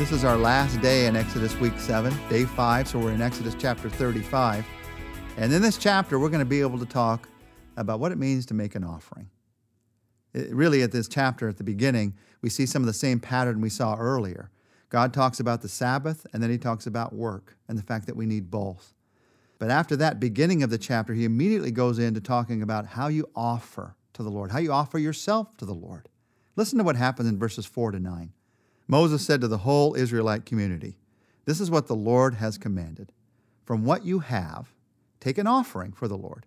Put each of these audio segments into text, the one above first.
This is our last day in Exodus week 7, day 5, so we're in Exodus chapter 35. And in this chapter, we're going to be able to talk about what it means to make an offering. It, really, at this chapter, at the beginning, we see some of the same pattern we saw earlier. God talks about the Sabbath, and then he talks about work and the fact that we need both. But after that beginning of the chapter, he immediately goes into talking about how you offer to the Lord, how you offer yourself to the Lord. Listen to what happens in verses 4 to 9. Moses said to the whole Israelite community, This is what the Lord has commanded. From what you have, take an offering for the Lord.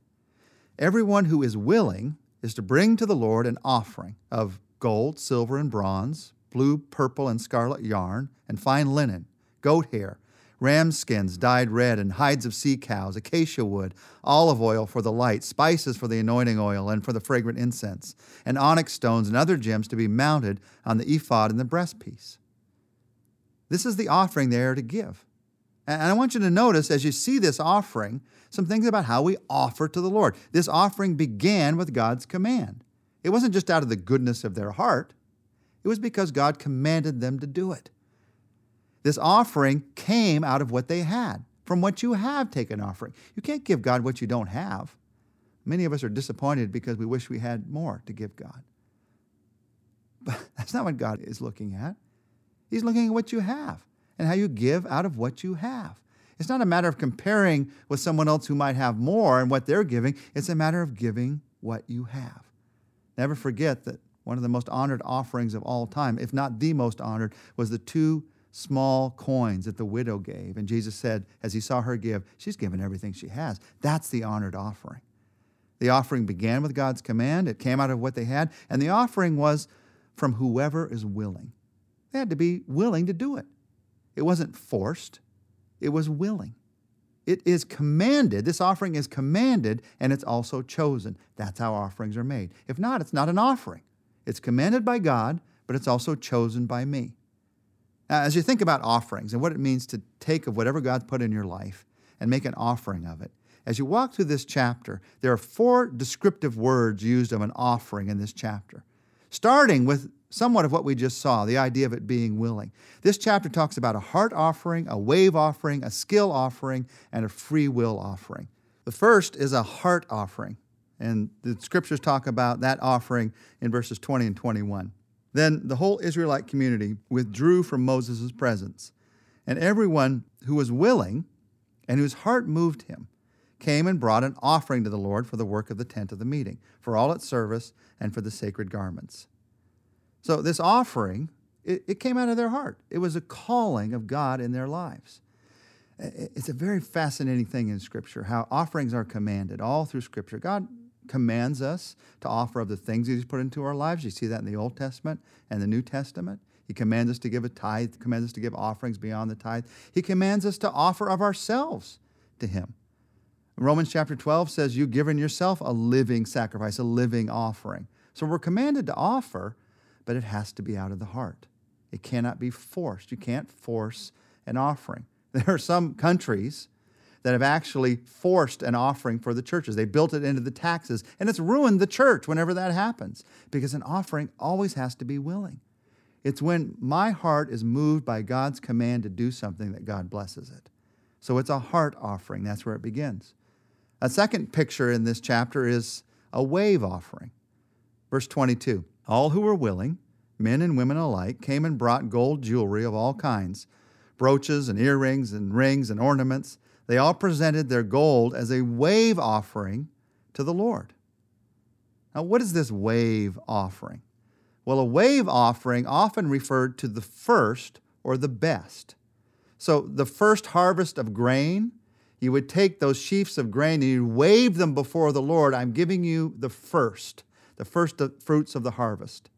Everyone who is willing is to bring to the Lord an offering of gold, silver, and bronze, blue, purple, and scarlet yarn, and fine linen, goat hair, ram skins dyed red, and hides of sea cows, acacia wood, olive oil for the light, spices for the anointing oil and for the fragrant incense, and onyx stones and other gems to be mounted on the ephod and the breastpiece. This is the offering they are to give. And I want you to notice as you see this offering, some things about how we offer to the Lord. This offering began with God's command. It wasn't just out of the goodness of their heart, it was because God commanded them to do it. This offering came out of what they had. From what you have, take an offering. You can't give God what you don't have. Many of us are disappointed because we wish we had more to give God. But that's not what God is looking at. He's looking at what you have and how you give out of what you have. It's not a matter of comparing with someone else who might have more and what they're giving. It's a matter of giving what you have. Never forget that one of the most honored offerings of all time, if not the most honored, was the two small coins that the widow gave. And Jesus said, as he saw her give, she's given everything she has. That's the honored offering. The offering began with God's command, it came out of what they had, and the offering was from whoever is willing. They had to be willing to do it. It wasn't forced, it was willing. It is commanded, this offering is commanded, and it's also chosen. That's how offerings are made. If not, it's not an offering. It's commanded by God, but it's also chosen by me. Now, as you think about offerings and what it means to take of whatever God's put in your life and make an offering of it, as you walk through this chapter, there are four descriptive words used of an offering in this chapter, starting with somewhat of what we just saw, the idea of it being willing. This chapter talks about a heart offering, a wave offering, a skill offering, and a free will offering. The first is a heart offering, and the scriptures talk about that offering in verses 20 and 21. Then the whole Israelite community withdrew from Moses' presence, and everyone who was willing and whose heart moved him came and brought an offering to the Lord for the work of the tent of the meeting, for all its service, and for the sacred garments. So, this offering, it, it came out of their heart. It was a calling of God in their lives. It's a very fascinating thing in Scripture how offerings are commanded all through Scripture. God commands us to offer of the things He's put into our lives. You see that in the Old Testament and the New Testament. He commands us to give a tithe, commands us to give offerings beyond the tithe. He commands us to offer of ourselves to Him. Romans chapter 12 says, You've given yourself a living sacrifice, a living offering. So we're commanded to offer, but it has to be out of the heart. It cannot be forced. You can't force an offering. There are some countries that have actually forced an offering for the churches. They built it into the taxes, and it's ruined the church whenever that happens because an offering always has to be willing. It's when my heart is moved by God's command to do something that God blesses it. So it's a heart offering. That's where it begins. A second picture in this chapter is a wave offering. Verse 22 All who were willing, men and women alike, came and brought gold jewelry of all kinds brooches and earrings and rings and ornaments they all presented their gold as a wave offering to the Lord. Now, what is this wave offering? Well, a wave offering often referred to the first or the best. So, the first harvest of grain, you would take those sheaves of grain and you wave them before the Lord. I'm giving you the first, the first fruits of the harvest.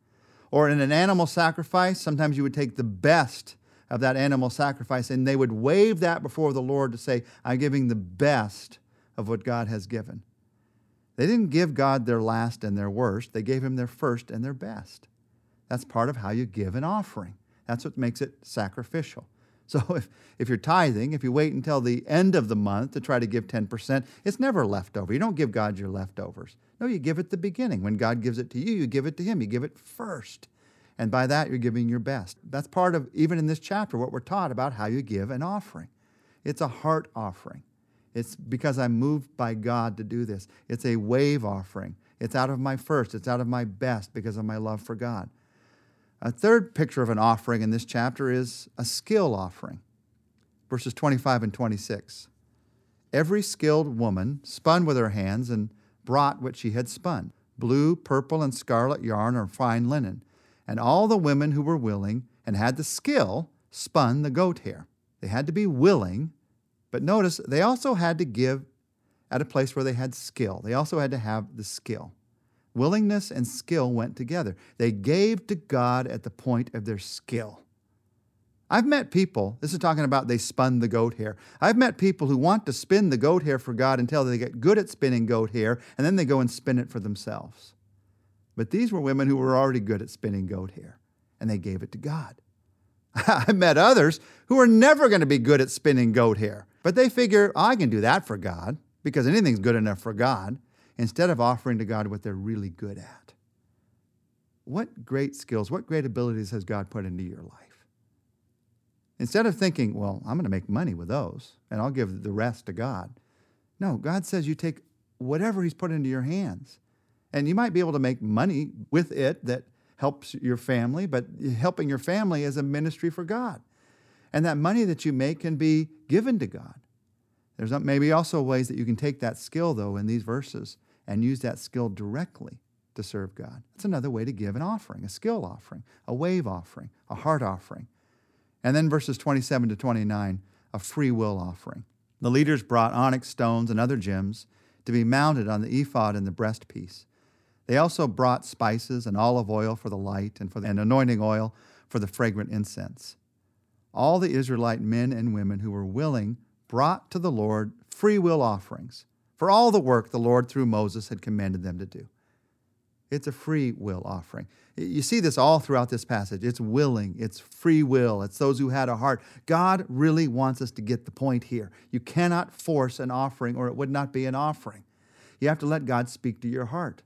Or in an animal sacrifice, sometimes you would take the best of that animal sacrifice, and they would wave that before the Lord to say, I'm giving the best of what God has given. They didn't give God their last and their worst, they gave Him their first and their best. That's part of how you give an offering. That's what makes it sacrificial. So if, if you're tithing, if you wait until the end of the month to try to give 10%, it's never leftover. You don't give God your leftovers. No, you give it the beginning. When God gives it to you, you give it to Him. You give it first. And by that, you're giving your best. That's part of, even in this chapter, what we're taught about how you give an offering. It's a heart offering. It's because I'm moved by God to do this. It's a wave offering. It's out of my first, it's out of my best because of my love for God. A third picture of an offering in this chapter is a skill offering, verses 25 and 26. Every skilled woman spun with her hands and brought what she had spun blue, purple, and scarlet yarn or fine linen. And all the women who were willing and had the skill spun the goat hair. They had to be willing, but notice they also had to give at a place where they had skill. They also had to have the skill. Willingness and skill went together. They gave to God at the point of their skill. I've met people, this is talking about they spun the goat hair. I've met people who want to spin the goat hair for God until they get good at spinning goat hair, and then they go and spin it for themselves. But these were women who were already good at spinning goat hair, and they gave it to God. I've met others who are never going to be good at spinning goat hair, but they figure, oh, I can do that for God because anything's good enough for God, instead of offering to God what they're really good at. What great skills, what great abilities has God put into your life? Instead of thinking, well, I'm going to make money with those and I'll give the rest to God. No, God says you take whatever He's put into your hands. And you might be able to make money with it that helps your family, but helping your family is a ministry for God. And that money that you make can be given to God. There's maybe also ways that you can take that skill, though, in these verses and use that skill directly to serve God. That's another way to give an offering, a skill offering, a wave offering, a heart offering. And then verses 27 to 29, a free will offering. The leaders brought onyx stones and other gems to be mounted on the ephod and the breastpiece. They also brought spices and olive oil for the light and for the, and anointing oil for the fragrant incense. All the Israelite men and women who were willing brought to the Lord free will offerings for all the work the Lord through Moses had commanded them to do. It's a free will offering. You see this all throughout this passage. It's willing, it's free will, it's those who had a heart. God really wants us to get the point here. You cannot force an offering or it would not be an offering. You have to let God speak to your heart.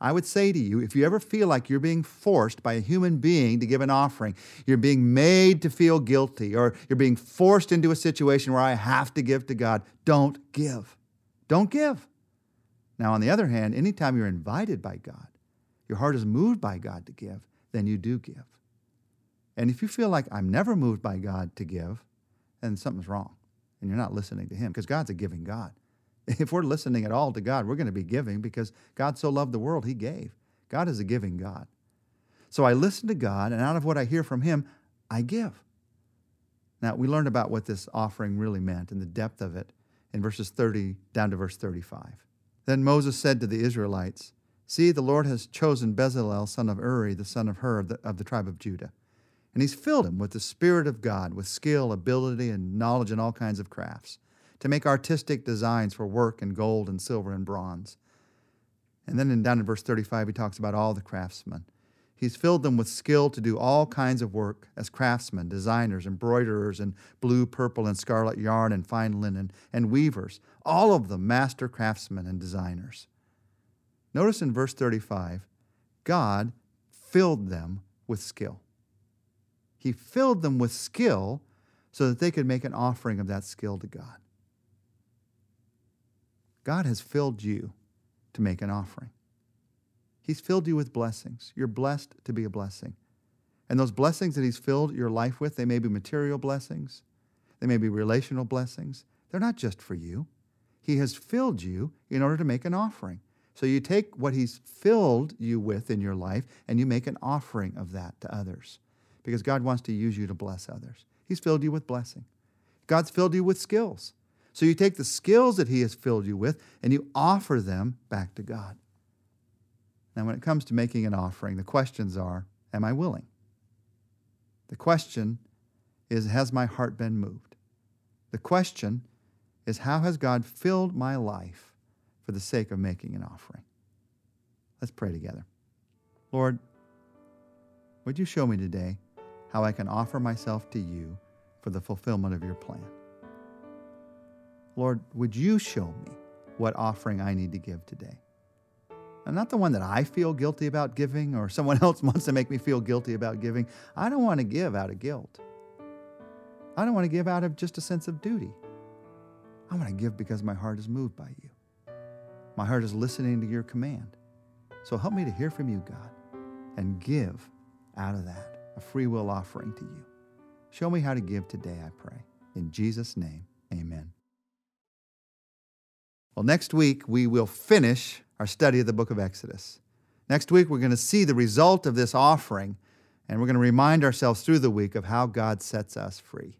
I would say to you, if you ever feel like you're being forced by a human being to give an offering, you're being made to feel guilty, or you're being forced into a situation where I have to give to God, don't give. Don't give. Now, on the other hand, anytime you're invited by God, your heart is moved by God to give, then you do give. And if you feel like I'm never moved by God to give, then something's wrong and you're not listening to Him because God's a giving God. If we're listening at all to God, we're going to be giving because God so loved the world, He gave. God is a giving God. So I listen to God, and out of what I hear from Him, I give. Now, we learned about what this offering really meant and the depth of it in verses 30 down to verse 35. Then Moses said to the Israelites, See, the Lord has chosen Bezalel, son of Uri, the son of Hur, of the, of the tribe of Judah. And he's filled him with the Spirit of God, with skill, ability, and knowledge in all kinds of crafts, to make artistic designs for work in gold and silver and bronze. And then in, down in verse 35, he talks about all the craftsmen. He's filled them with skill to do all kinds of work as craftsmen, designers, embroiderers in blue, purple, and scarlet yarn and fine linen, and weavers, all of them master craftsmen and designers. Notice in verse 35, God filled them with skill. He filled them with skill so that they could make an offering of that skill to God. God has filled you to make an offering. He's filled you with blessings. You're blessed to be a blessing. And those blessings that He's filled your life with, they may be material blessings, they may be relational blessings. They're not just for you. He has filled you in order to make an offering. So you take what He's filled you with in your life and you make an offering of that to others because God wants to use you to bless others. He's filled you with blessing. God's filled you with skills. So you take the skills that He has filled you with and you offer them back to God. Now, when it comes to making an offering, the questions are Am I willing? The question is Has my heart been moved? The question is How has God filled my life for the sake of making an offering? Let's pray together. Lord, would you show me today how I can offer myself to you for the fulfillment of your plan? Lord, would you show me what offering I need to give today? I'm not the one that I feel guilty about giving or someone else wants to make me feel guilty about giving. I don't want to give out of guilt. I don't want to give out of just a sense of duty. I want to give because my heart is moved by you. My heart is listening to your command. So help me to hear from you, God, and give out of that a free will offering to you. Show me how to give today, I pray. In Jesus' name, amen. Well, next week we will finish our study of the book of Exodus. Next week we're going to see the result of this offering, and we're going to remind ourselves through the week of how God sets us free.